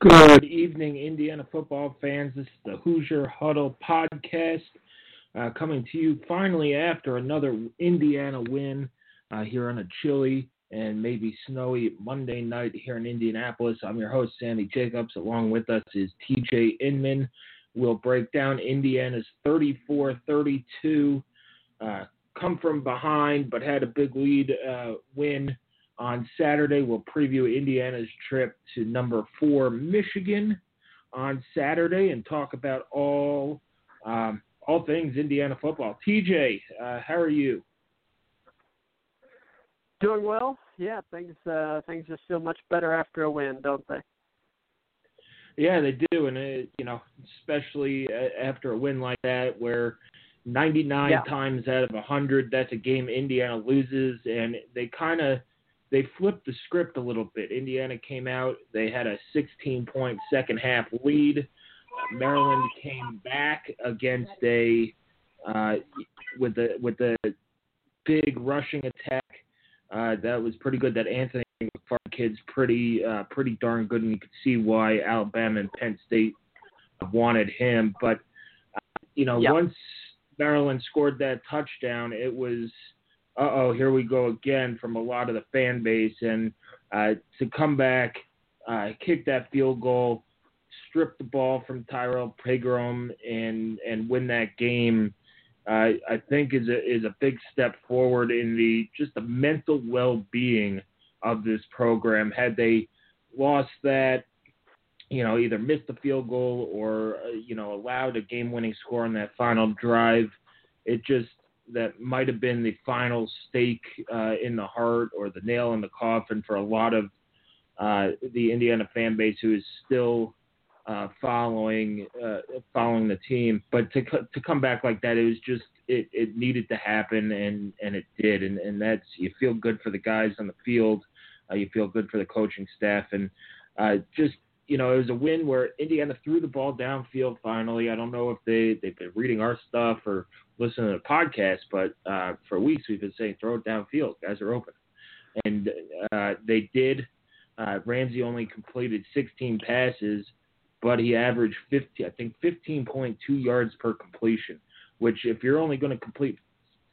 Good evening, Indiana football fans. This is the Hoosier Huddle podcast uh, coming to you finally after another Indiana win uh, here on a chilly and maybe snowy Monday night here in Indianapolis. I'm your host, Sammy Jacobs. Along with us is TJ Inman. We'll break down Indiana's 34 32, uh, come from behind, but had a big lead uh, win on Saturday. We'll preview Indiana's trip to number four, Michigan, on Saturday and talk about all. Um, all things Indiana football. TJ, uh, how are you? Doing well. Yeah, things uh, things just feel much better after a win, don't they? Yeah, they do, and it, you know, especially uh, after a win like that, where 99 yeah. times out of 100, that's a game Indiana loses, and they kind of they flipped the script a little bit. Indiana came out, they had a 16 point second half lead. Maryland came back against a uh, with the with the big rushing attack uh, that was pretty good. That Anthony McFarland kid's pretty uh, pretty darn good, and you could see why Alabama and Penn State wanted him. But uh, you know, yeah. once Maryland scored that touchdown, it was uh oh, here we go again from a lot of the fan base, and uh, to come back, uh, kick that field goal, strip the ball from Tyrrell Pigrome, and and win that game uh, I think is a is a big step forward in the just the mental well being of this program. Had they lost that, you know, either missed the field goal or uh, you know allowed a game winning score on that final drive, it just that might have been the final stake uh, in the heart or the nail in the coffin for a lot of uh, the Indiana fan base who is still uh, following uh, following the team. But to to come back like that, it was just it, it needed to happen, and and it did, and and that's you feel good for the guys on the field, uh, you feel good for the coaching staff, and uh, just you know it was a win where Indiana threw the ball downfield finally. I don't know if they they've been reading our stuff or listening to the podcast, but uh, for weeks we've been saying throw it downfield, guys are open, and uh, they did. Uh, Ramsey only completed 16 passes but he averaged 50, I think 15.2 yards per completion, which if you're only going to complete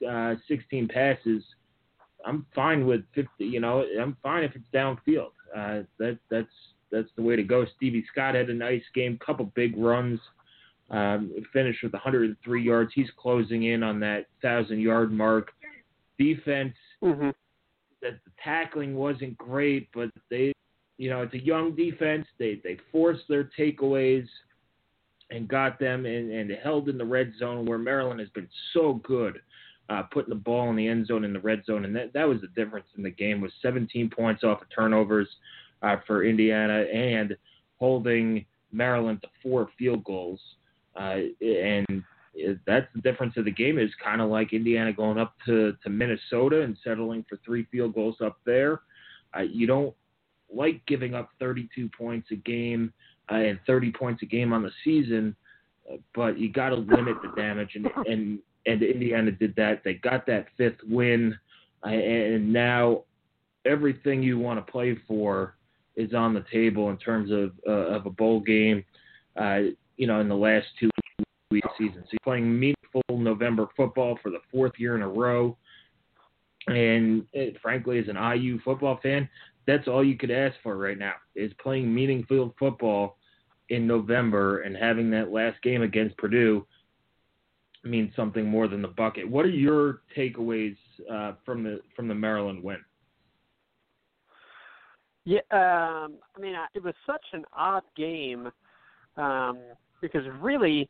uh, 16 passes, I'm fine with 50. You know, I'm fine if it's downfield. Uh, that that's that's the way to go. Stevie Scott had a nice game, couple big runs. Um, finished with 103 yards. He's closing in on that thousand yard mark. Defense, mm-hmm. the tackling wasn't great, but they you know, it's a young defense. They they forced their takeaways and got them and, and held in the red zone where Maryland has been so good uh, putting the ball in the end zone in the red zone, and that that was the difference in the game was 17 points off of turnovers uh, for Indiana and holding Maryland to four field goals, uh, and that's the difference of the game. Is kind of like Indiana going up to to Minnesota and settling for three field goals up there. Uh, you don't like giving up 32 points a game uh, and 30 points a game on the season, uh, but you got to limit the damage, and, and and Indiana did that. They got that fifth win, uh, and now everything you want to play for is on the table in terms of uh, of a bowl game. You know, in the last two weeks season, so you're playing meaningful November football for the fourth year in a row. And it, uh, frankly, as an IU football fan, that's all you could ask for right now is playing meaningful football in November and having that last game against Purdue means something more than the bucket. What are your takeaways uh, from the from the Maryland win? Yeah, um, I mean, it was such an odd game um, because really,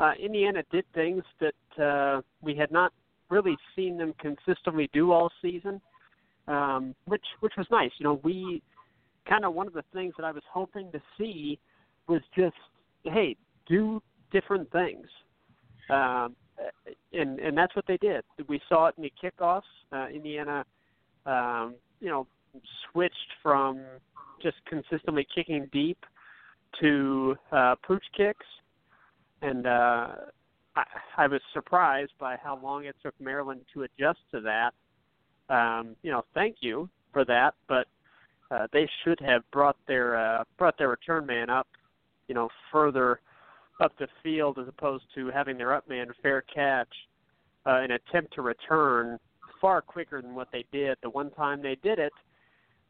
uh, Indiana did things that uh, we had not really seen them consistently do all season, um, which which was nice. You know, we kind of one of the things that I was hoping to see was just, hey, do different things. Um, and and that's what they did. We saw it in the kickoffs. Uh, Indiana, um, you know, switched from just consistently kicking deep to uh, pooch kicks, and uh, I, I was surprised by how long it took Maryland to adjust to that. Um, you know, thank you for that, but uh, they should have brought their uh, brought their return man up, you know, further up the field as opposed to having their up man fair catch uh, an attempt to return far quicker than what they did. The one time they did it,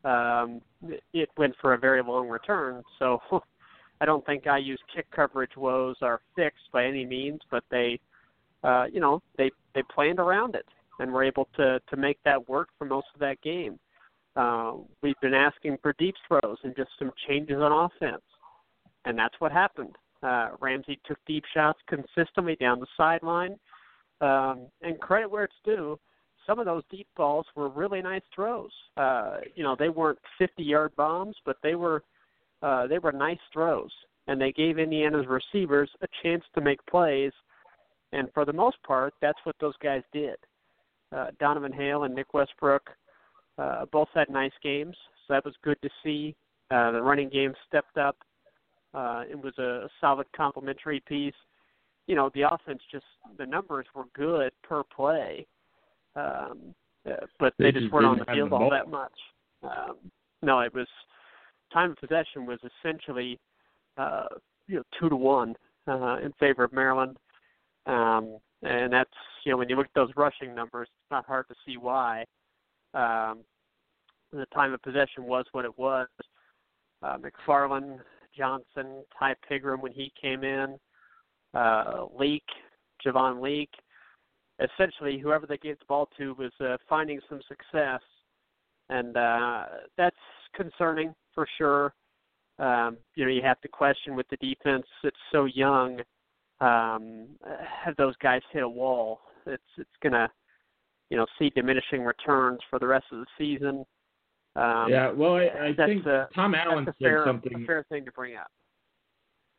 um, it went for a very long return. So I don't think IU's kick coverage woes are fixed by any means, but they, uh, you know, they they planned around it and were able to to make that work for most of that game. Uh, we've been asking for deep throws and just some changes on offense, and that's what happened. Uh, Ramsey took deep shots consistently down the sideline, um, and credit where it's due. Some of those deep balls were really nice throws. Uh, you know, they weren't 50-yard bombs, but they were uh, they were nice throws, and they gave Indiana's receivers a chance to make plays. And for the most part, that's what those guys did. Uh, Donavan Hale and Nick Westbrook uh, both had nice games, so that was good to see. Uh, the running game stepped up. Uh, it was a, a solid complementary piece. You know, the offense just the numbers were good per play, um, uh, but they, they just weren't on the field all that much. Um, no, it was time of possession was essentially uh, you know two to one uh, in favor of Maryland, um, and that's you know when you look at those rushing numbers, it's not hard to see why. Um, the time of possession was what it was. Uh, McFarland, Johnson, Ty Pigrome when he came in, uh, Leake, Javon Leake. Essentially, whoever they gave the ball to was uh, finding some success, and uh, that's concerning for sure. Um, you know, you have to question with the defense. It's so young. Um, have those guys hit a wall? It's it's gonna, you know, see diminishing returns for the rest of the season. Um, yeah, well, I, I think a, Tom Allen said fair, something. A fair thing to bring up.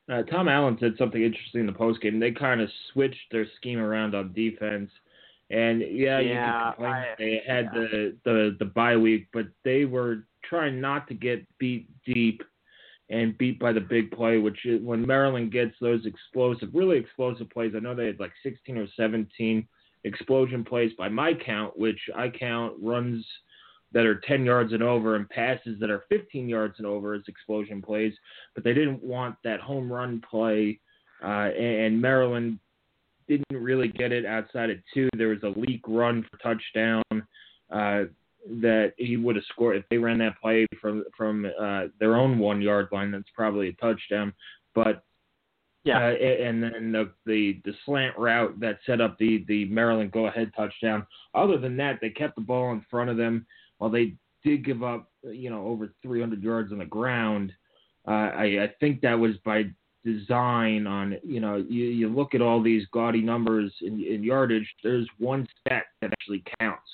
Uh, Tom Allen said something interesting in the postgame. They kind of switched their scheme around on defense, and yeah, yeah you can complain I, they had yeah. the the the bye week, but they were trying not to get beat deep and beat by the big play, which is, when Maryland gets those explosive, really explosive plays. I know they had like 16 or 17 explosion plays by my count, which I count runs that are 10 yards and over and passes that are 15 yards and over as explosion plays. But they didn't want that home run play, uh, and Maryland didn't really get it outside of two. There was a Leake run for touchdown. Uh, that he would have scored if they ran that play from from uh, their own one yard line. That's probably a touchdown. But yeah, uh, and then the, the the slant route that set up the the Maryland go ahead touchdown. Other than that, they kept the ball in front of them. While they did give up, you know, over 300 yards on the ground, uh, I, I think that was by design. On you know, you, you look at all these gaudy numbers in, in yardage. There's one stat that actually counts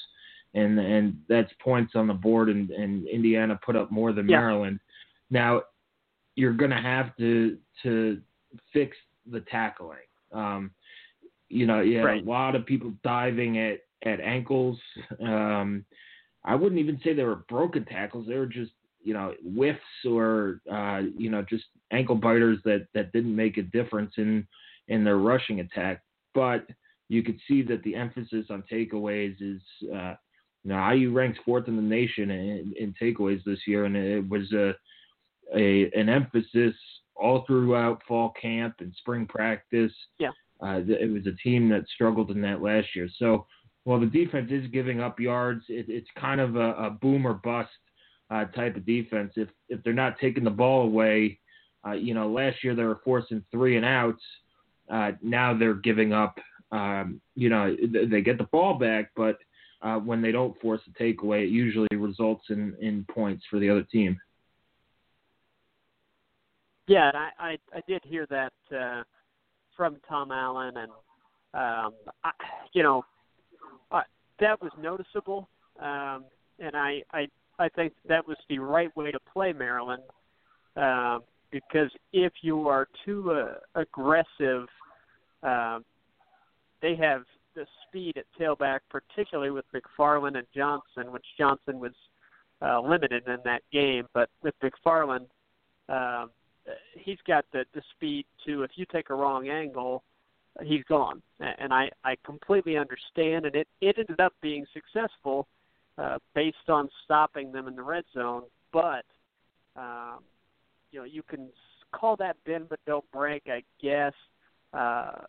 and and that's points on the board. And, and Indiana put up more than yeah. Maryland. Now you're going to have to to fix the tackling. Um, you know, you had right. a lot of people diving at at ankles. Um, I wouldn't even say they were broken tackles. They were just you know whiffs or uh, you know just ankle biters that that didn't make a difference in in their rushing attack. But you could see that the emphasis on takeaways is uh, now IU ranks fourth in the nation in, in takeaways this year, and it was a, a an emphasis all throughout fall camp and spring practice. Yeah, uh, it was a team that struggled in that last year. So while the defense is giving up yards, it, it's kind of a, a boom or bust uh, type of defense. If if they're not taking the ball away, uh, you know, last year they were forcing three and outs. Uh, now they're giving up um, you know, they get the ball back, but uh, when they don't force a takeaway, it usually results in, in points for the other team. Yeah, I, I I did hear that uh, from Tom Allen, and um, I, you know, that was noticeable, um, and I I I think that was the right way to play Maryland, um, because if you are too uh, aggressive, um, they have the speed at tailback, particularly with McFarland and Johnson, which Johnson was uh, limited in that game. But with McFarland, um, he's got the, the speed to, if you take a wrong angle, he's gone. And I, I completely understand, and it, it ended up being successful uh, based on stopping them in the red zone. But, um, you know, you can call that bend but don't break, I guess. Uh,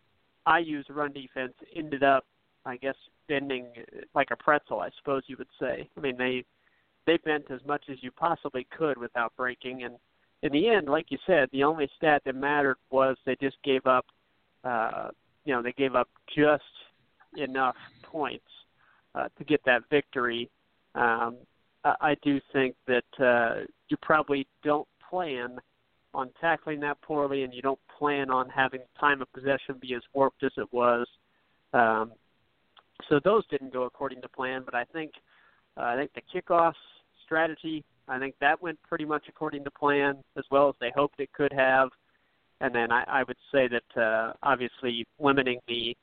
IU's run defense ended up, I guess, bending like a pretzel, I suppose you would say. I mean, they they bent as much as you possibly could without breaking, and in the end, like you said, the only stat that mattered was they just gave up, uh, you know, they gave up just enough points uh, to get that victory. Um, I, I do think that uh, you probably don't plan on tackling that poorly, and you don't plan on having time of possession be as warped as it was. Um, so those didn't go according to plan, but I think uh, I think the kickoff strategy, I think that went pretty much according to plan, as well as they hoped it could have. And then I, I would say that uh, obviously limiting the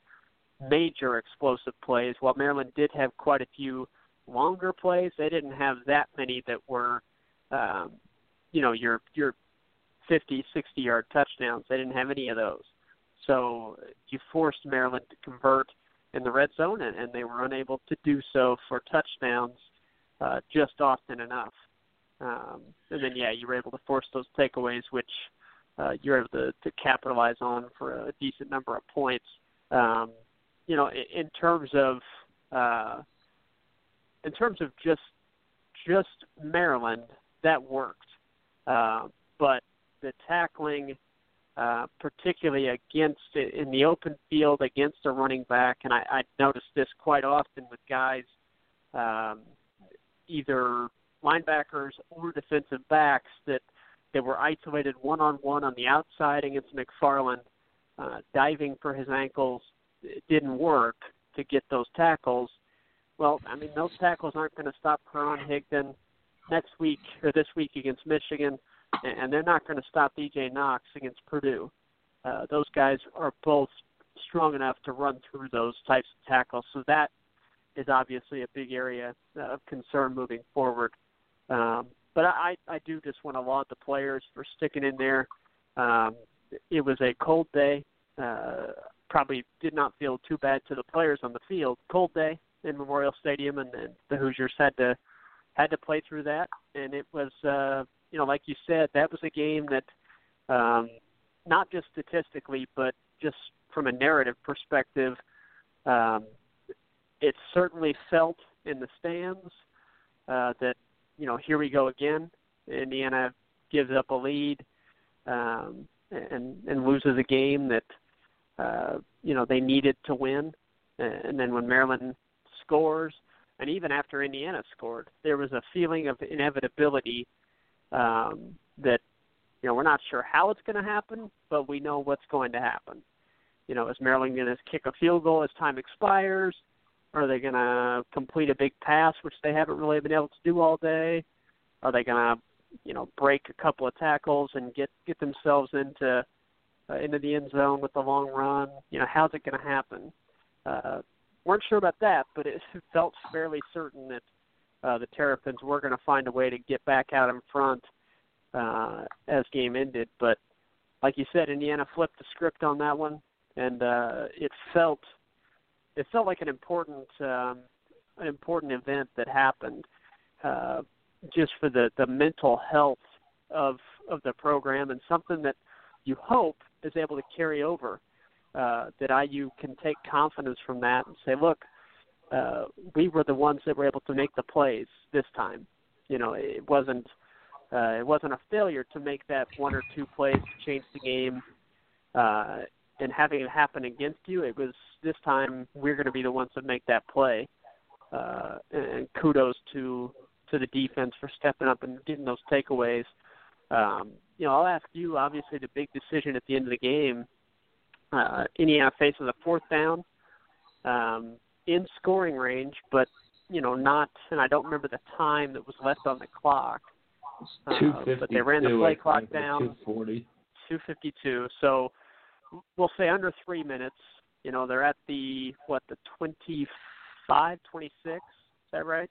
major explosive plays. While Maryland did have quite a few longer plays, they didn't have that many that were, um, you know, your your 50, 60 yard touchdowns. They didn't have any of those. So you forced Maryland to convert in the red zone, and, and they were unable to do so for touchdowns uh, just often enough. Um, and then, yeah, you were able to force those takeaways, which uh, you're able to, to capitalize on for a decent number of points. Um, you know, in, in terms of uh, in terms of just just Maryland, that worked. Uh, but the tackling, uh, particularly against in the open field against a running back, and I, I noticed this quite often with guys, um, either linebackers or defensive backs that that were isolated one on one on the outside against McFarland, uh, diving for his ankles. It didn't work to get those tackles. Well, I mean, those tackles aren't going to stop Karan Higdon next week or this week against Michigan and they're not going to stop DJ Knox against Purdue. Uh, those guys are both strong enough to run through those types of tackles. So that is obviously a big area of concern moving forward. Um, but I, I do just want to laud the players for sticking in there. Um, it was a cold day. Uh, probably did not feel too bad to the players on the field. Cold day in Memorial Stadium, and, and the Hoosiers had to had to play through that. And it was uh, you know, like you said, that was a game that, um, not just statistically, but just from a narrative perspective, um, it certainly felt in the stands uh, that you know here we go again. Indiana gives up a lead um, and and loses a game that uh, you know they needed to win, and then when Maryland scores, and even after Indiana scored, there was a feeling of inevitability um, that you know we're not sure how it's going to happen, but we know what's going to happen. You know, is Maryland going to kick a field goal as time expires? Are they going to complete a big pass, which they haven't really been able to do all day? Are they going to, you know, break a couple of tackles and get get themselves into uh, into the end zone with the long run? You know, how's it going to happen? Uh, weren't sure about that, but it felt fairly certain that uh, the Terrapins were going to find a way to get back out in front uh, as game ended. But like you said, Indiana flipped the script on that one, and uh, it felt it felt like an important um, an important event that happened uh, just for the the mental health of of the program and something that you hope is able to carry over. Uh, that IU can take confidence from that and say, look, uh, we were the ones that were able to make the plays this time. You know, it wasn't uh, it wasn't a failure to make that one or two plays to change the game. Uh, and having it happen against you, it was this time we're going to be the ones that make that play. Uh, and kudos to to the defense for stepping up and getting those takeaways. Um, you know, I'll ask you. Obviously, the big decision at the end of the game. Uh, Indiana faces a fourth down um, in scoring range, but you know, not. And I don't remember the time that was left on the clock. Uh, but they ran the play clock down. 240. 252. So we'll say under three minutes. You know, they're at the what the 25, 26. Is that right?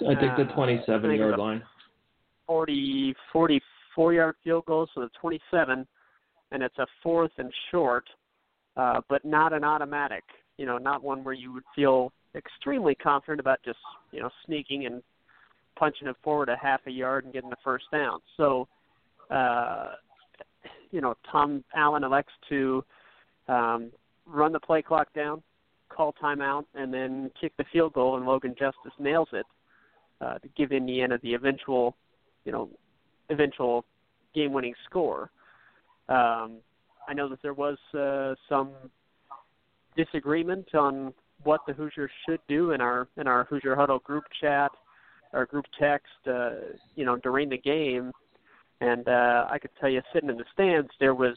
I think the Uh, 27 I think yard line. 40, 44 yard field goal, so the 27, and it's a fourth and short, uh, but not an automatic. You know, not one where you would feel extremely confident about just you know sneaking and punching it forward a half a yard and getting the first down. So, uh, you know, Tom Allen elects to um, run the play clock down, call timeout, and then kick the field goal, and Logan Justice nails it uh, to give Indiana the eventual, you know, eventual game-winning score. Um, I know that there was uh, some disagreement on what the Hoosiers should do in our in our Hoosier Huddle group chat or group text, uh, you know, during the game. And uh, I could tell you, sitting in the stands, there was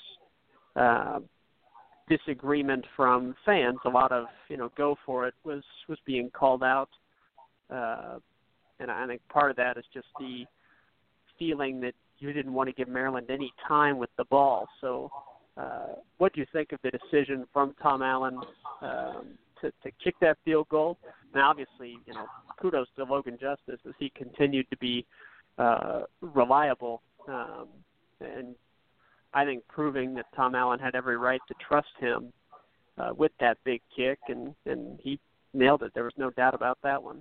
uh, disagreement from fans. A lot of you know, go for it was was being called out, uh, and I think part of that is just the feeling that you didn't want to give Maryland any time with the ball. So, uh, what do you think of the decision from Tom Allen um, to, to kick that field goal? Now, obviously, you know, kudos to Logan Justice as he continued to be uh, reliable, um, and I think proving that Tom Allen had every right to trust him uh, with that big kick, and and he nailed it. There was no doubt about that one.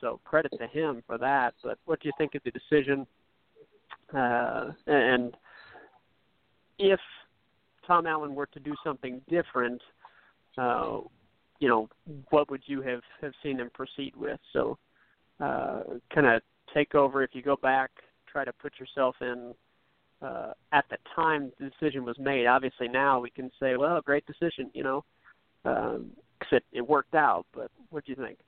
So credit to him for that. But what do you think of the decision? Uh, and if Tom Allen were to do something different, uh, you know, what would you have have seen him proceed with? So, uh, kind of take over. If you go back, try to put yourself in uh, at the time the decision was made. Obviously, now we can say, well, great decision, you know, um, 'cause it, it worked out. But what do you think?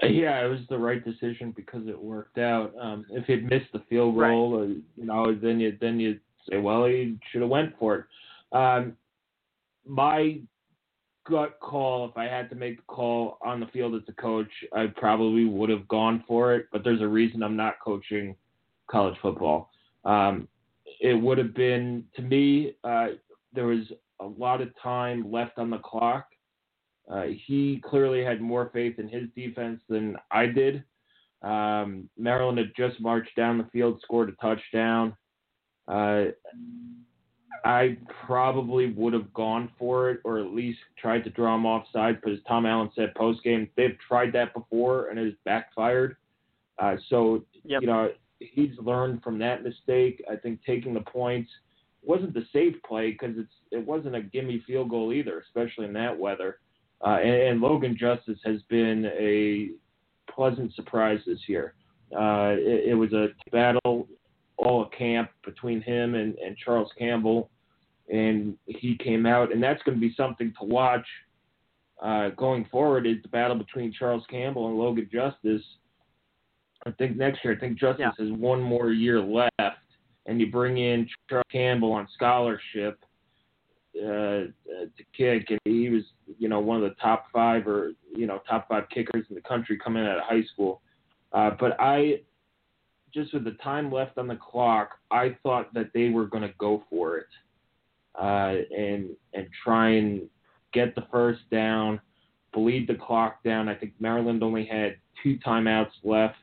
Uh, Yeah, it was the right decision because it worked out. Um, if he'd missed the field goal, or, you know, then you then you'd say, well, he should have went for it. Um, my gut call, if I had to make the call on the field as a coach, I probably would have gone for it. But there's a reason I'm not coaching college football. Um, it would have been to me. Uh, there was a lot of time left on the clock. Uh, he clearly had more faith in his defense than I did. Um, Maryland had just marched down the field, scored a touchdown. Uh, I probably would have gone for it, or at least tried to draw him offside, But as Tom Allen said post game they've tried that before and it has backfired. Uh, so Yep. you know he's learned from that mistake. I think taking the points wasn't the safe play because it's it wasn't a gimme field goal either, especially in that weather. Uh, and, and Logan Justice has been a pleasant surprise this year. Uh, it, it was a battle all camp between him and, and Charles Campbell, and he came out, and that's going to be something to watch uh, going forward. Is the battle between Charles Campbell and Logan Justice. I think next year, I think Justice Yeah. has one more year left, and you bring in Charles Campbell on scholarship uh, uh, to kick, and he was, you know, one of the top five or you know top five kickers in the country coming out of high school. Uh, but I, just with the time left on the clock, I thought that they were going to go for it, uh, and and try and get the first down, bleed the clock down. I think Maryland only had two timeouts left.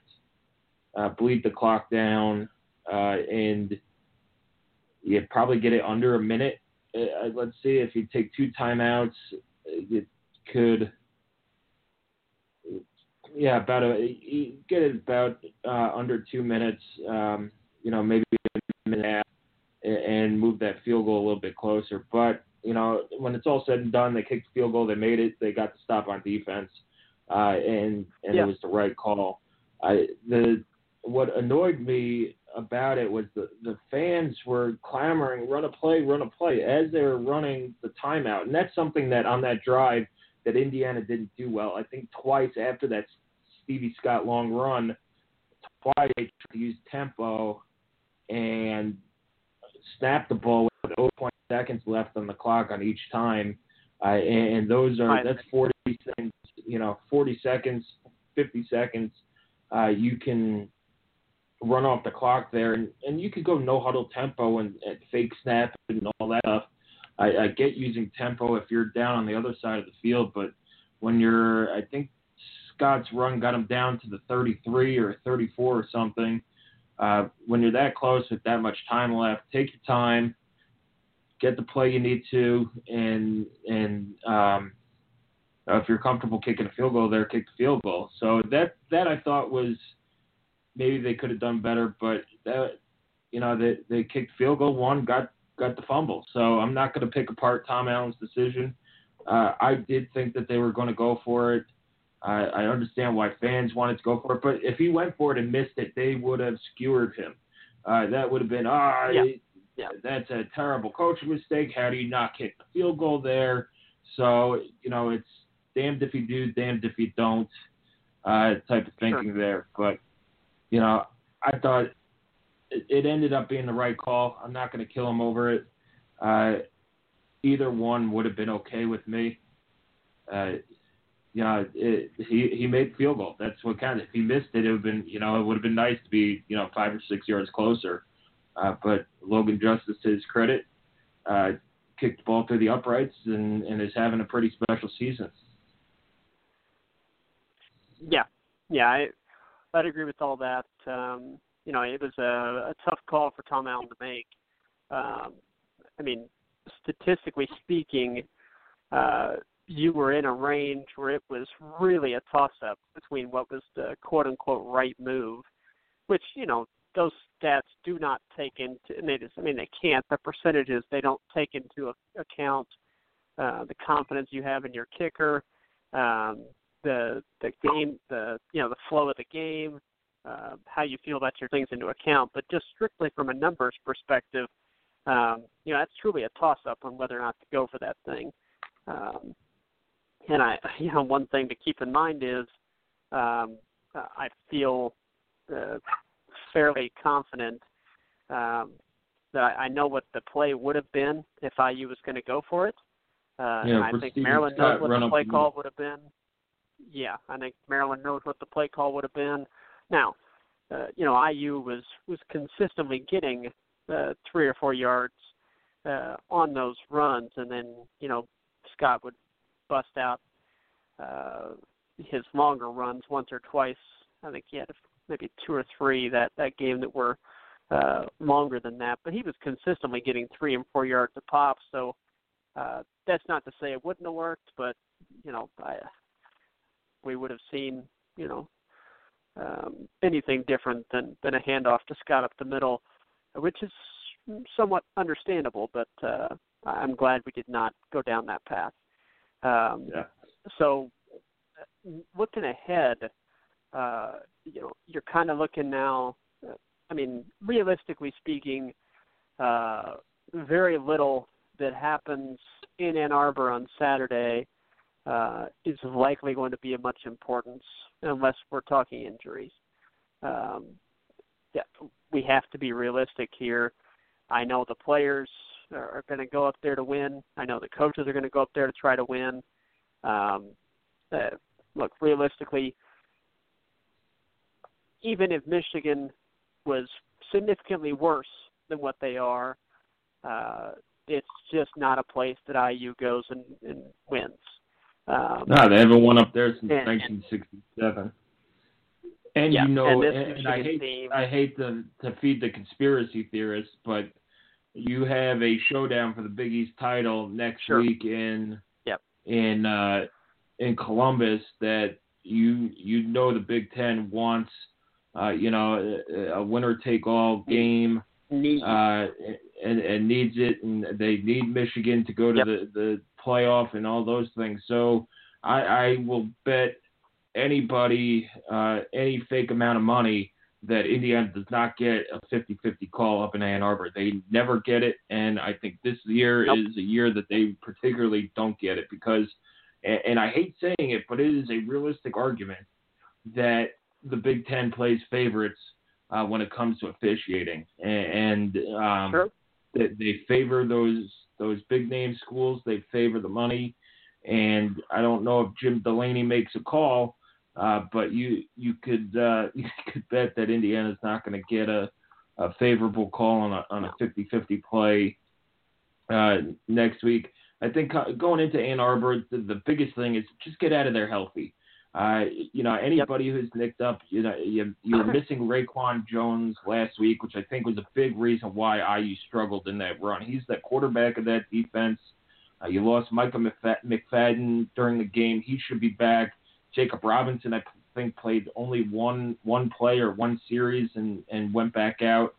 Uh, bleed the clock down, uh, and you probably get it under a minute. Uh, let's see if you take two timeouts, you could. Yeah, about a get it about uh, under two minutes. Um, you know, maybe a minute and move that field goal a little bit closer. But you know, when it's all said and done, they kicked the field goal, they made it, they got the stop on defense, uh, and and Yeah. it was the right call. I the what annoyed me about it was the the fans were clamoring, "Run a play, run a play!" as they were running the timeout, and that's something that on that drive that Indiana didn't do well. I think twice after that Stevie Scott long run, twice they tried to use tempo and snap the ball with 0.0 seconds left on the clock on each time, uh, and, and those are that's 40 seconds, you know, 40 seconds, 50 seconds. Uh, you can run off the clock there, and, and you could go no huddle tempo and, and fake snap and all that stuff. I, I get using tempo if you're down on the other side of the field, but when you're, I think Scott's run got him down to the 33 or 34 or something. Uh, when you're that close with that much time left, take your time, get the play you need to, and and um, if you're comfortable kicking a field goal there, kick the field goal. So that that I thought was maybe they could have done better, but that you know they they kicked field goal one, got got the fumble. So I'm not going to pick apart Tom Allen's decision. Uh, I did think that they were going to go for it. I, I understand why fans wanted to go for it, but if he went for it and missed it, they would have skewered him. Uh, that would have been ah, Yeah. Yeah. that's a terrible coaching mistake. How do you not kick the field goal there? So you know it's damned if you do, damned if you don't, uh, type of thinking there. But you know, I thought it, it ended up being the right call. I'm not going to kill him over it. Uh, either one would have been okay with me. Uh, you know, it, he he made field goal. That's what counted. If he missed it, it would have been you know it would have been nice to be you know five or six yards closer. Uh, but Logan Justice, to his credit, uh, kicked the ball through the uprights and, and is having a pretty special season. Yeah, yeah, I I'd agree with all that. Um, you know, it was a, a tough call for Tom Allen to make. Um, I mean, statistically speaking, uh, you were in a range where it was really a toss-up between what was the quote-unquote right move, which you know those stats do not take into. They just, I mean, they can't. The percentages they don't take into account uh, the confidence you have in your kicker, um, the the game, the you know the flow of the game, uh, how you feel about your things into account. But just strictly from a numbers perspective, um, you know that's truly a toss-up on whether or not to go for that thing. Um, and I, you know, one thing to keep in mind is um, I feel uh, fairly confident um, that I, I know what the play would have been if IU was going to go for it. Uh, Yeah, and I think Steven Maryland Scott, knows what the play call would have been. Yeah, I think Maryland knows what the play call would have been. Now, uh, you know, IU was was consistently getting uh, three or four yards uh, on those runs, and then you know Scott would bust out uh, his longer runs once or twice. I think he had maybe two or three that that game that were uh, longer than that, but he was consistently getting three and four yards a pop. So uh, that's not to say it wouldn't have worked, but you know, I, we would have seen you know um, anything different than than a handoff to Scott up the middle, which is somewhat understandable. But uh, I'm glad we did not go down that path. Um, Yeah. so uh, looking ahead, uh, you know, you're kind of looking now. uh, I mean, realistically speaking, uh, very little that happens in Ann Arbor on Saturday uh, is likely going to be of much importance unless we're talking injuries. Um, yeah, we have to be realistic here. I know the players are, going to go up there to win. I know the coaches are going to go up there to try to win. Um, uh, look, realistically, even if Michigan was significantly worse than what they are, uh, it's just not a place that IU goes and, and wins. Um, No, they haven't won up there since And- 1967. And Yeah, you know, and and, and I hate I hate to to feed the conspiracy theorists, but you have a showdown for the Big East title next Sure. week in Yep. in uh, in Columbus that you you know the Big Ten wants uh, you know a, a winner take all game need, uh, and, and needs it, and they need Michigan to go to Yep. the, the playoff and all those things. So I, I will bet anybody uh, any fake amount of money that Indiana does not get a 50-50 call up in Ann Arbor. They never get it, and I think this year nope. is a year that they particularly don't get it because, and, and I hate saying it, but it is a realistic argument that the Big Ten plays favorites uh, when it comes to officiating, and, and um, sure. they, they favor those those big name schools. They favor the money, and I don't know if Jim Delaney makes a call uh, but you you could uh, you could bet that Indiana's not going to get a, a favorable call on a on a 50-50 play uh, next week. I think going into Ann Arbor, the, the biggest thing is just get out of there healthy. Uh, you know, anybody yep. who's nicked up, you know, you, you're missing Reakwon Jones last week, which I think was a big reason why IU struggled in that run. He's the quarterback of that defense. Uh, you lost Micah McFadden during the game. He should be back. Jacob Robinson, I think, played only one one play or one series and and went back out.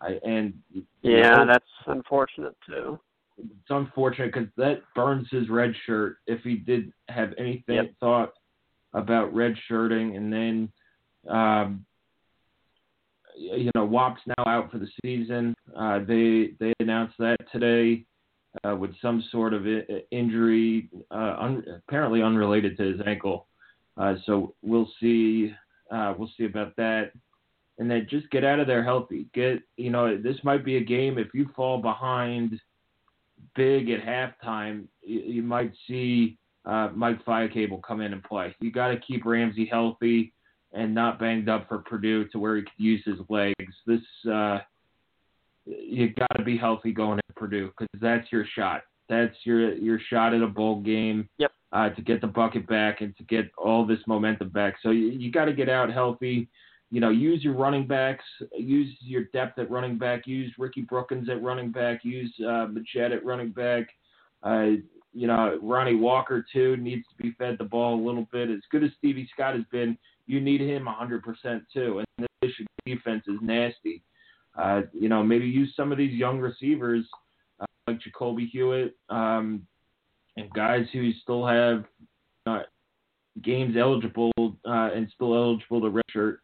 I, and yeah, know, that's unfortunate too. It's unfortunate because that burns his red shirt. If he did have anything yep. thought about red shirting, and then um, you know Wap's now out for the season. Uh, they they announced that today uh, with some sort of injury, uh, un- apparently unrelated to his ankle. Uh, so we'll see. Uh, we'll see about that. And then just get out of there healthy. Get you know this might be a game if you fall behind big at halftime, you, you might see uh, Mike Fiacable come in and play. You got to keep Ramsey healthy and not banged up for Purdue to where he could use his legs. This uh, you got to be healthy going to Purdue because that's your shot. That's your your shot at a bowl game. Yep uh, to get the bucket back and to get all this momentum back. So you, you got to get out healthy. You know, use your running backs, use your depth at running back, use Ricky Brookins at running back, use uh, Majette at running back. Uh, you know, Ronnie Walker too needs to be fed the ball a little bit. As good as Stevie Scott has been, you need him 100% too. And Michigan defense is nasty. Uh, you know, maybe use some of these young receivers uh, like Jacoby Hewitt, um, and guys who still have uh, games eligible uh, and still eligible to redshirt,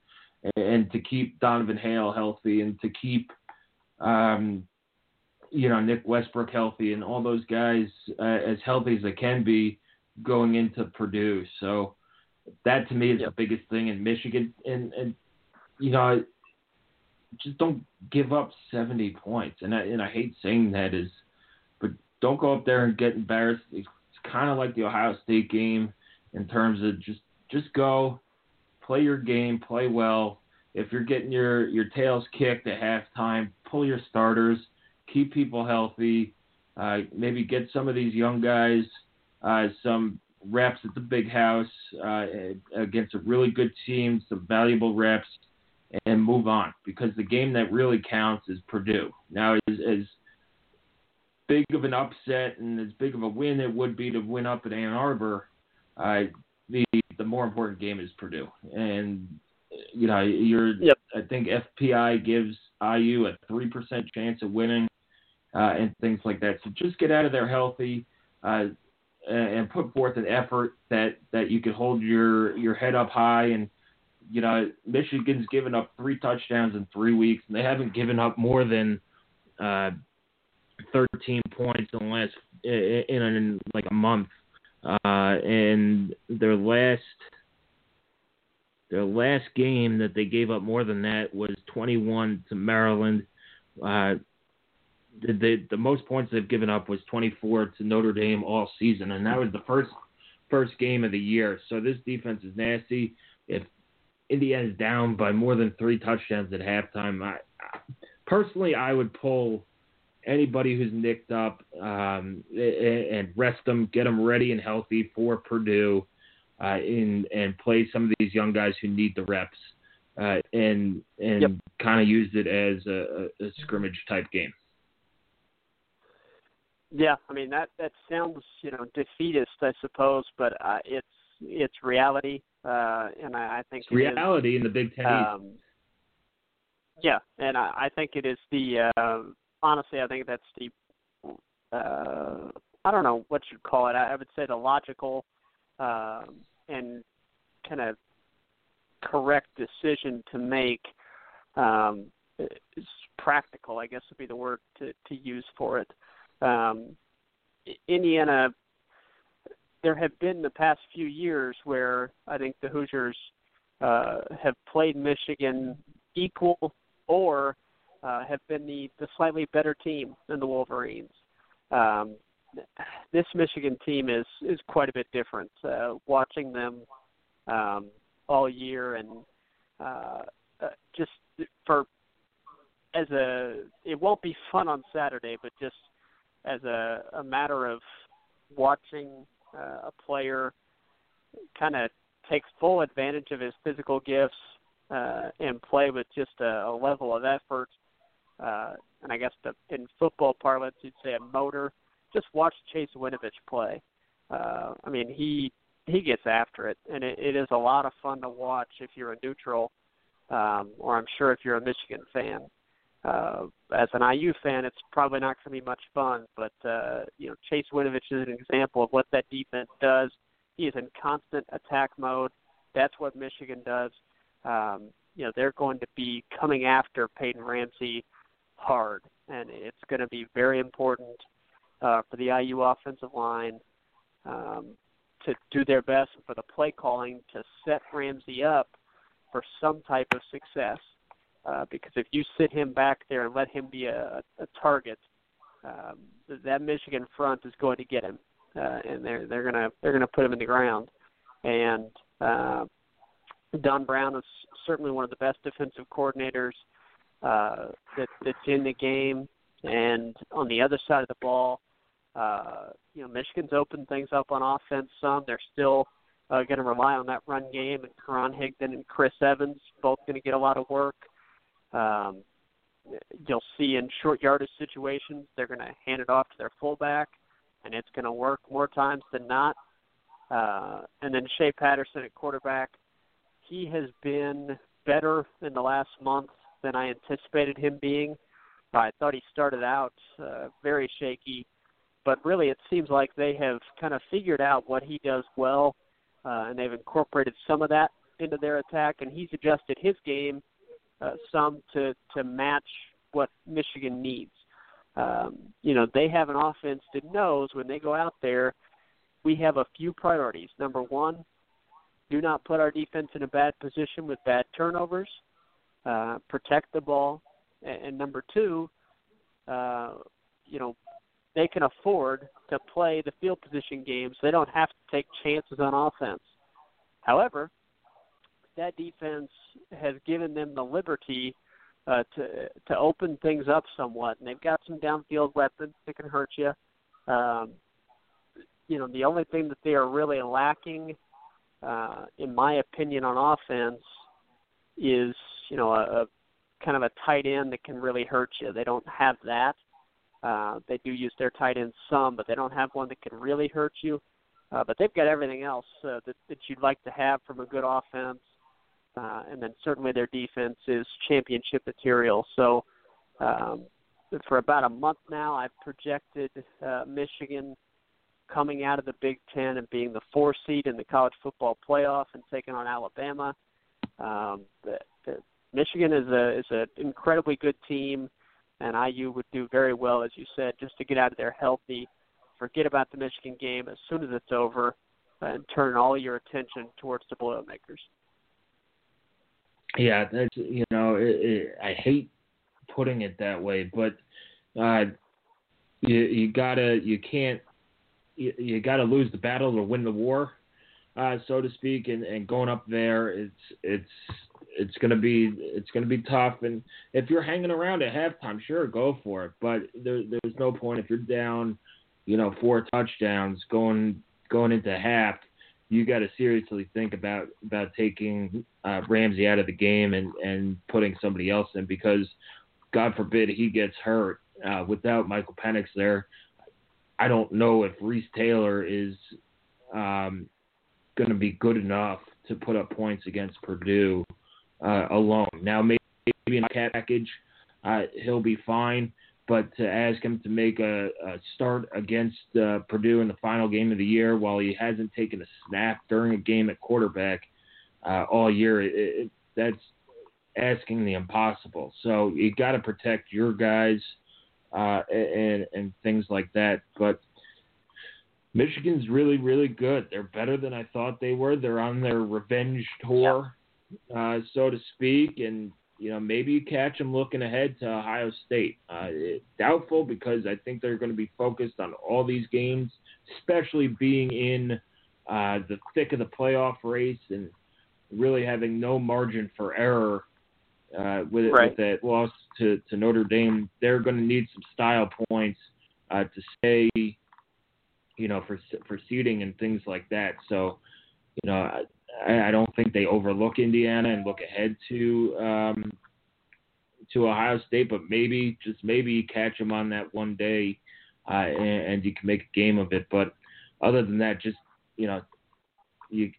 and to keep Donavan Hale healthy and to keep um, you know Nick Westbrook healthy and all those guys uh, as healthy as they can be going into Purdue. So that to me is yep. the biggest thing in Michigan, and and you know just don't give up 70 points. And I and I hate saying that is but don't go up there and get embarrassed. It's kind of like the Ohio State game in terms of just just go, play your game, play well. If you're getting your your tails kicked at halftime, pull your starters, keep people healthy. Uh, maybe get some of these young guys uh, some reps at the big house uh, against a really good team, some valuable reps, and move on because the game that really counts is Purdue. Now, as, as big of an upset and as big of a win it would be to win up at Ann Arbor, uh, the the more important game is Purdue. And you know, you're yep. I think FPI gives IU a three percent chance of winning uh, and things like that. So just get out of there healthy. Uh, and put forth an effort that, that you can hold your, your head up high and you know Michigan's given up three touchdowns in three weeks, and they haven't given up more than uh, 13 points in the last in, in like a month, uh, and their last their last game that they gave up more than that was 21 to Maryland. Uh, the, the, the most points they've given up was 24 to Notre Dame all season, and that was the first first game of the year. So this defense is nasty. If Indiana's down by more than three touchdowns at halftime, I, I personally I would pull anybody who's nicked up um, and rest them, get them ready and healthy for Purdue, uh, in, and play some of these young guys who need the reps, uh, and and yep. kind of use it as a, a, scrimmage type game. Yeah, I mean that that sounds you know defeatist, I suppose, but uh, it's it's reality, uh, and I, I think it's reality in the Big Ten. Um, yeah, and I, I think it is the uh, honestly, I think that's the uh, I don't know what you'd call it. I, I would say the logical um, and kind of correct decision to make um, is practical, I guess would be the word to to use for it. Um, Indiana, there have been the past few years where I think the Hoosiers uh, have played Michigan equal or uh, have been the, the slightly better team than the Wolverines. Um, this Michigan team is is quite a bit different. Uh, watching them um, all year and uh, uh, just for as a it won't be fun on Saturday, but just as a, a matter of watching uh, a player kind of take full advantage of his physical gifts uh, and play with just a, a level of effort. Uh, and I guess the, in football parlance, you'd say a motor. Just watch Chase Winovich play. Uh, I mean, he he gets after it, and it, it is a lot of fun to watch if you're a neutral, um, or I'm sure if you're a Michigan fan. Uh, as an IU fan, it's probably not going to be much fun, but uh, you know, Chase Winovich is an example of what that defense does. He is in constant attack mode. That's what Michigan does. Um, you know, they're going to be coming after Peyton Ramsey hard, and it's going to be very important uh, for the IU offensive line um, to do their best for the play calling to set Ramsey up for some type of success. Uh, because if you sit him back there and let him be a, a target, um, that Michigan front is going to get him, uh, and they're they're gonna they're gonna put him in the ground. And uh, Don Brown is certainly one of the best defensive coordinators uh, that that's in the game. And on the other side of the ball, uh, you know, Michigan's opened things up on offense some. They're still uh, going to rely on that run game, and Karan Higdon and Chris Evans both going to get a lot of work. Um, you'll see in short yardage situations, they're going to hand it off to their fullback, and it's going to work more times than not. Uh, and then Shea Patterson at quarterback, he has been better in the last month than I anticipated him being. I thought he started out uh, very shaky, but really it seems like they have kind of figured out what he does well, uh, and they've incorporated some of that into their attack, and he's adjusted his game uh, some to to match what Michigan needs. Um, you know, they have an offense that knows when they go out there, we have a few priorities. Number one, do not put our defense in a bad position with bad turnovers. Uh, protect the ball, and, and number two, uh, you know, they can afford to play the field position games. They don't have to take chances on offense. However, that defense has given them the liberty uh, to to open things up somewhat, and they've got some downfield weapons that can hurt you. Um, you know, the only thing that they are really lacking, uh, in my opinion, on offense is you know a, a kind of a tight end that can really hurt you. They don't have that. Uh, they do use their tight end some, but they don't have one that can really hurt you. Uh, but they've got everything else uh, that, that you'd like to have from a good offense. Uh, and then certainly their defense is championship material. So um, for about a month now, I've projected uh, Michigan coming out of the Big Ten and being the four seed in the college football playoff and taking on Alabama. Um, the, the, Michigan is a is an incredibly good team, and IU would do very well, as you said, just to get out of there healthy. Forget about the Michigan game as soon as it's over, and turn all your attention towards the Boilermakers. Yeah, that's you know, it, it, I hate putting it that way, but uh, you you gotta you can't you, you gotta lose the battle to win the war, uh, so to speak, and, and going up there, it's it's it's gonna be it's gonna be tough, and if you're hanging around at halftime, sure, go for it, but there, there's no point if you're down, you know, four touchdowns going going into half you got to seriously think about about taking uh, Ramsey out of the game and and putting somebody else in because God forbid he gets hurt uh, without Michael Penix there. I don't know if Reese Taylor is um, going to be good enough to put up points against Purdue uh, alone. Now maybe in a package uh, he'll be fine, but to ask him to make a, a start against uh, Purdue in the final game of the year while he hasn't taken a snap during a game at quarterback uh, all year, it, it, that's asking the impossible. So you got to protect your guys uh, and and things like that. But Michigan's really really good. They're better than I thought they were. They're on their revenge tour, uh, so to speak, and you know maybe you catch them looking ahead to Ohio State. Uh, doubtful because I think they're going to be focused on all these games, especially being in uh, the thick of the playoff race and really having no margin for error uh, with, right. with that loss to, to Notre Dame, they're going to need some style points uh, to stay, you know, for for seeding and things like that. So, you know, I, don't think they overlook Indiana and look ahead to um, to Ohio State, but maybe just maybe catch them on that one day, uh, and, and you can make a game of it. But other than that, just you know, you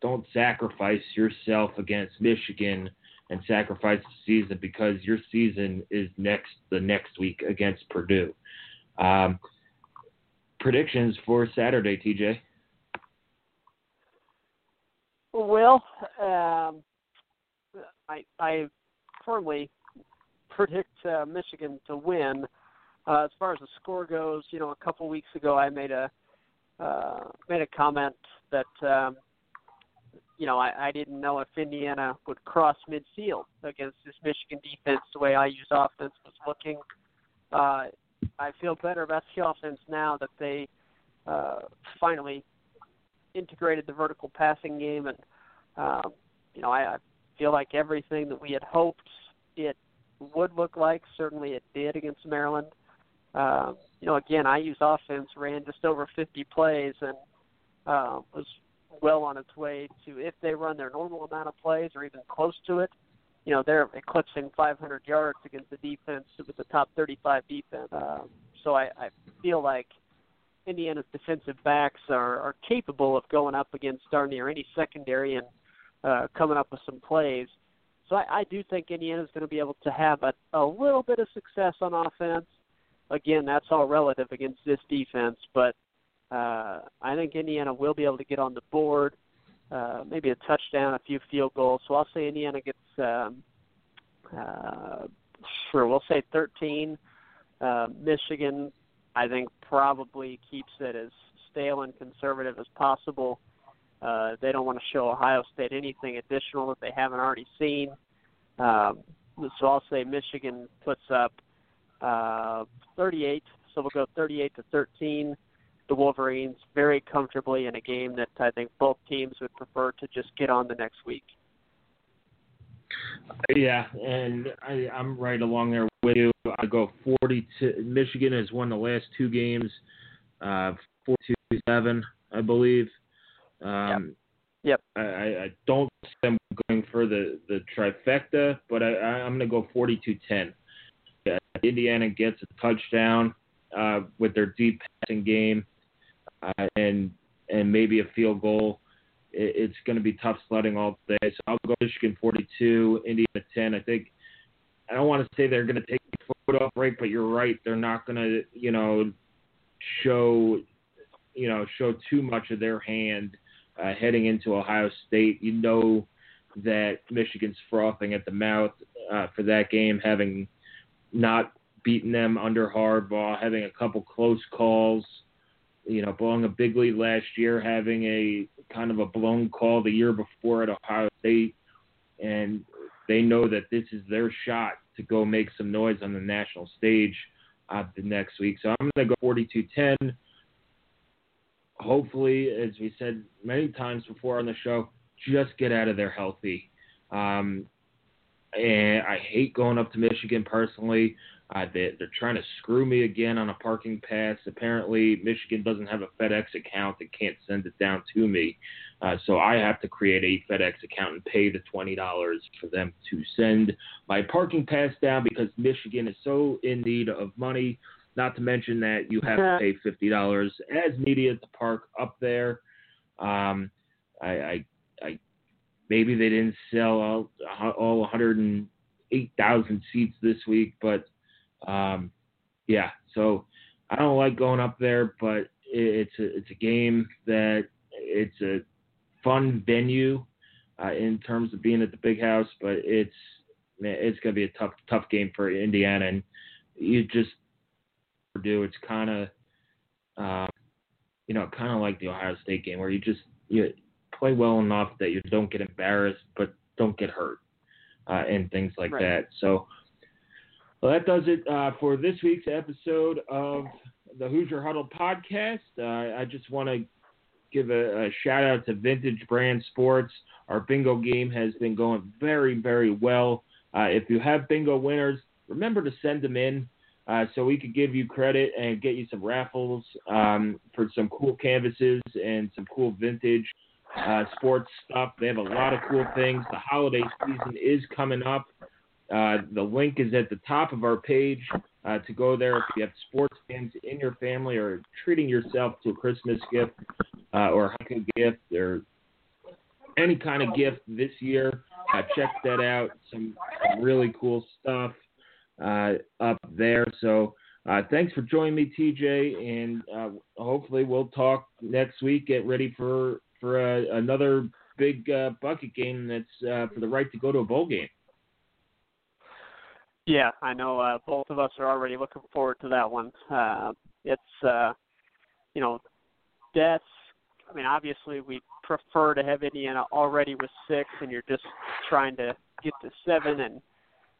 don't sacrifice yourself against Michigan and sacrifice the season because your season is next the next week against Purdue. Um, predictions for Saturday, TJ. Well, um, I I firmly predict uh, Michigan to win. Uh, as far as the score goes, you know, a couple weeks ago I made a uh, made a comment that um, you know, I, I didn't know if Indiana would cross midfield against this Michigan defense the way IU's offense was looking. Uh, I feel better about the offense now that they uh, finally integrated the vertical passing game, and um, you know, I, I feel like everything that we had hoped it would look like, certainly it did against Maryland. Um, you know, again, IU's offense ran just over 50 plays and uh, was well on its way to if they run their normal amount of plays or even close to it. You know, they're eclipsing 500 yards against the defense with the top 35 defense. Um, so I, I feel like Indiana's defensive backs are, are capable of going up against darn near any secondary and uh, coming up with some plays. So I, I do think Indiana's going to be able to have a, a little bit of success on offense. Again, that's all relative against this defense, but uh, I think Indiana will be able to get on the board, uh, maybe a touchdown, a few field goals. So I'll say Indiana gets, um, uh, sure, we'll say 13. Uh, Michigan, I think, probably keeps it as stale and conservative as possible. Uh, they don't want to show Ohio State anything additional that they haven't already seen. Um, so I'll say Michigan puts up uh, 38. So we'll go 38 to 13 the Wolverines very comfortably in a game that I think both teams would prefer to just get on the next week. Yeah, and I, I'm right along there with you. I go 42. Michigan has won the last two games, uh, 42-7, I believe. Um, yep. I, I don't see them going for the, the trifecta, but I, I'm going to go 42-10. Yeah, Indiana gets a touchdown uh, with their deep passing game uh, and and maybe a field goal. It, it's going to be tough sledding all day. So I'll go Michigan 42, Indiana 10. I think I don't want to say they're going to take the foot off right, but you're right. They're not going to you know show you know show too much of their hand uh, heading into Ohio State. You know that Michigan's frothing at the mouth uh, for that game, having not beaten them under Harbaugh, having a couple close calls you know, blowing a big lead last year, having a kind of a blown call the year before at Ohio State, and they know that this is their shot to go make some noise on the national stage uh, the next week. So I'm going to go 42-10. Hopefully, as we said many times before on the show, just get out of there healthy. Um, and I hate going up to Michigan personally. Uh, they, they're trying to screw me again on a parking pass. Apparently, Michigan doesn't have a FedEx account and can't send it down to me. Uh, so I have to create a FedEx account and pay the $20 for them to send my parking pass down because Michigan is so in need of money. Not to mention that you have to pay $50 as media to park up there. Um, I, I, I, maybe they didn't sell all, all 108,000 seats this week, but um, yeah, so I don't like going up there, but it's a it's a game that it's a fun venue uh, in terms of being at the big house, but it's it's going to be a tough tough game for Indiana, and you just do it's kind of uh, you know kind of like the Ohio State game where you just you play well enough that you don't get embarrassed but don't get hurt uh, and things like right. that. So. Well, that does it uh, for this week's episode of the Hoosier Huddle podcast. Uh, I just want to give a, a, shout out to Vintage Brand Sports. Our bingo game has been going very, very well. Uh, if you have bingo winners, remember to send them in uh, so we could give you credit and get you some raffles um, for some cool canvases and some cool vintage uh, sports stuff. They have a lot of cool things. The holiday season is coming up. Uh, the link is at the top of our page uh, to go there if you have sports fans in your family or treating yourself to a Christmas gift uh, or Hanukkah gift or any kind of gift this year. Uh, check that out. Some, some really cool stuff uh, up there. So thanks for joining me, TJ, and hopefully we'll talk next week. Get ready for for another big bucket game that's for the right to go to a bowl game. Yeah, I know. Uh, both of us are already looking forward to that one. Uh, it's, uh, you know, that's. I mean, obviously, we prefer to have Indiana already with six, and you're just trying to get to seven and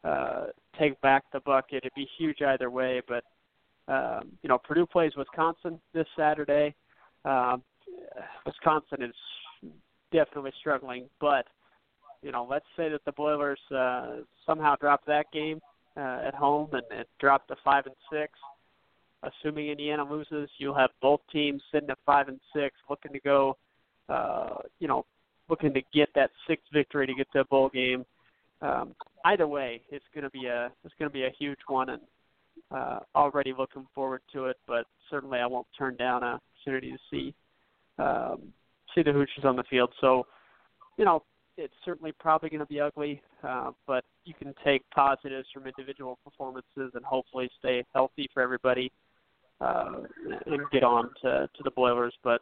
uh, take back the bucket. It'd be huge either way. But um, you know, Purdue plays Wisconsin this Saturday. Um, Wisconsin is definitely struggling, but you know, let's say that the Boilers uh, somehow drop that game uh, at home and, and drop to five and six. Assuming Indiana loses, you'll have both teams sitting at five and six, looking to go, uh, you know, looking to get that sixth victory to get to a bowl game. Um, either way, it's going to be a it's going to be a huge one, and uh, already looking forward to it. But certainly, I won't turn down an opportunity to see um, see the Hoosiers on the field. So, you know, it's certainly probably going to be ugly, uh, but you can take positives from individual performances and hopefully stay healthy for everybody uh, and get on to, to the Boilers. But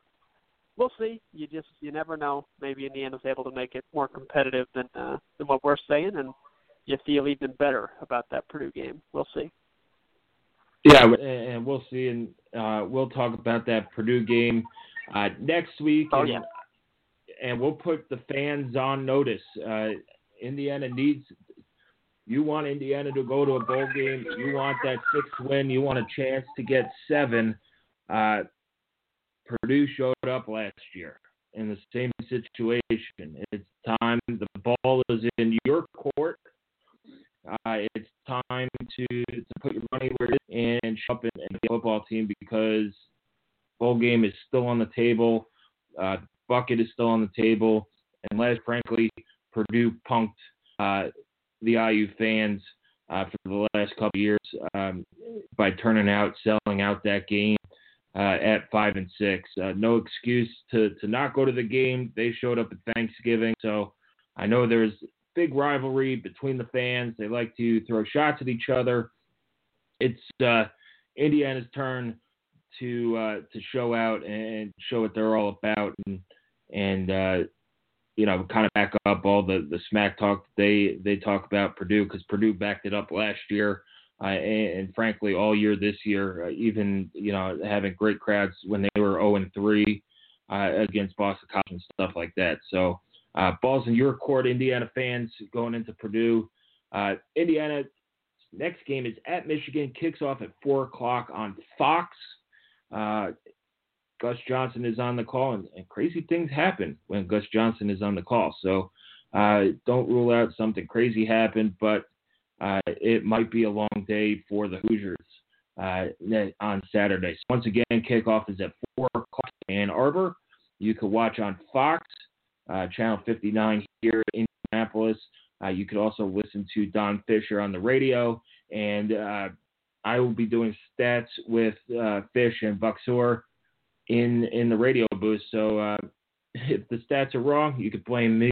we'll see. You just you never know. Maybe Indiana's able to make it more competitive than uh, than what we're saying, and you feel even better about that Purdue game. We'll see. Yeah, and we'll see, and uh, we'll talk about that Purdue game uh, next week. Oh and, yeah and we'll put the fans on notice. Uh, Indiana needs. You want Indiana to go to a bowl game. You want that sixth win. You want a chance to get seven. Uh, Purdue showed up last year in the same situation. It's time. The ball is in your court. Uh, it's time to, to put your money where it is and show up in, in the football team because bowl game is still on the table. Uh, bucket is still on the table. And last, frankly, Purdue punked uh, the IU fans uh, for the last couple years um, by turning out, selling out that game uh, at five and six. Uh, no excuse to to not go to the game. They showed up at Thanksgiving, so I know there's big rivalry between the fans. They like to throw shots at each other. It's uh, Indiana's turn to uh, to show out and show what they're all about, and and uh, you know kind of back up all the the smack talk they they talk about Purdue because Purdue backed it up last year. Uh, and, and, frankly, all year this year, uh, even you know having great crowds when they were 0 and 3 uh, against Boston College and stuff like that. So, uh, balls in your court, Indiana fans going into Purdue. Uh, Indiana next game is at Michigan, kicks off at four o'clock on Fox. Gus Johnson is on the call, and, and, crazy things happen when Gus Johnson is on the call. So uh, don't rule out something crazy happened, but uh, it might be a long day for the Hoosiers uh, on Saturday. So once again, kickoff is at 4 o'clock in Ann Arbor. You can watch on Fox, uh, Channel 59 here in Indianapolis. Uh, you could also listen to Don Fisher on the radio, and uh, I will be doing stats with Fish and Bucksor in in the radio booth. So uh, if the stats are wrong, you could blame me,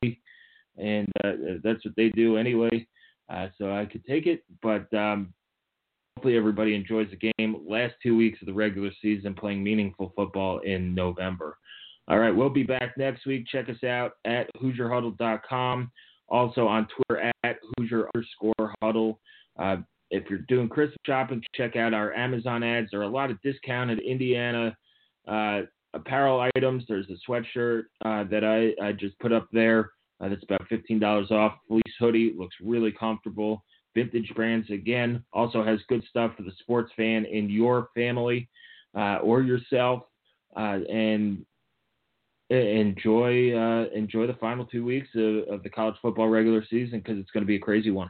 and uh, that's what they do anyway. Uh, so I could take it, but um, hopefully everybody enjoys the game. Last two weeks of the regular season, playing meaningful football in November. All right, we'll be back next week. Check us out at HoosierHuddle.com. Also on Twitter at Hoosier underscore huddle. Uh, if you're doing Christmas shopping, check out our Amazon ads. There are a lot of discounted Indiana uh, apparel items. There's a sweatshirt uh, that I, I just put up there. Uh, that's about $15 off. Fleece hoodie looks really comfortable. Vintage Brands again also has good stuff for the sports fan in your family uh, or yourself. Uh, and enjoy uh, enjoy the final two weeks of, of the college football regular season because it's going to be a crazy one.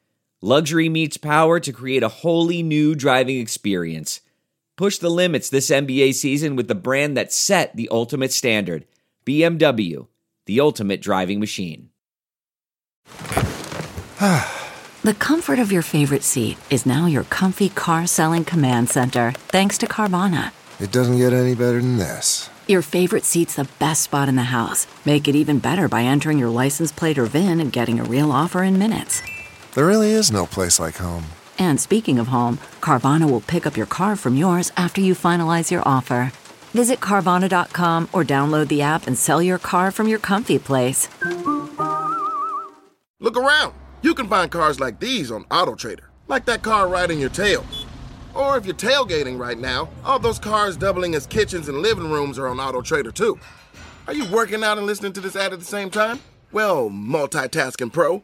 Luxury meets power to create a wholly new driving experience. Push the limits this NBA season with the brand that set the ultimate standard BMW, the ultimate driving machine. the comfort of your favorite seat is now your comfy car selling command center, thanks to Carvana. It doesn't get any better than this. Your favorite seat's the best spot in the house. Make it even better by entering your license plate or VIN and getting a real offer in minutes. There really is no place like home. And speaking of home, Carvana will pick up your car from yours after you finalize your offer. Visit Carvana.com or download the app and sell your car from your comfy place. Look around. You can find cars like these on AutoTrader, like that car riding your tail. Or if you're tailgating right now, all those cars doubling as kitchens and living rooms are on AutoTrader too. Are you working out and listening to this ad at the same time? Well, multitasking pro,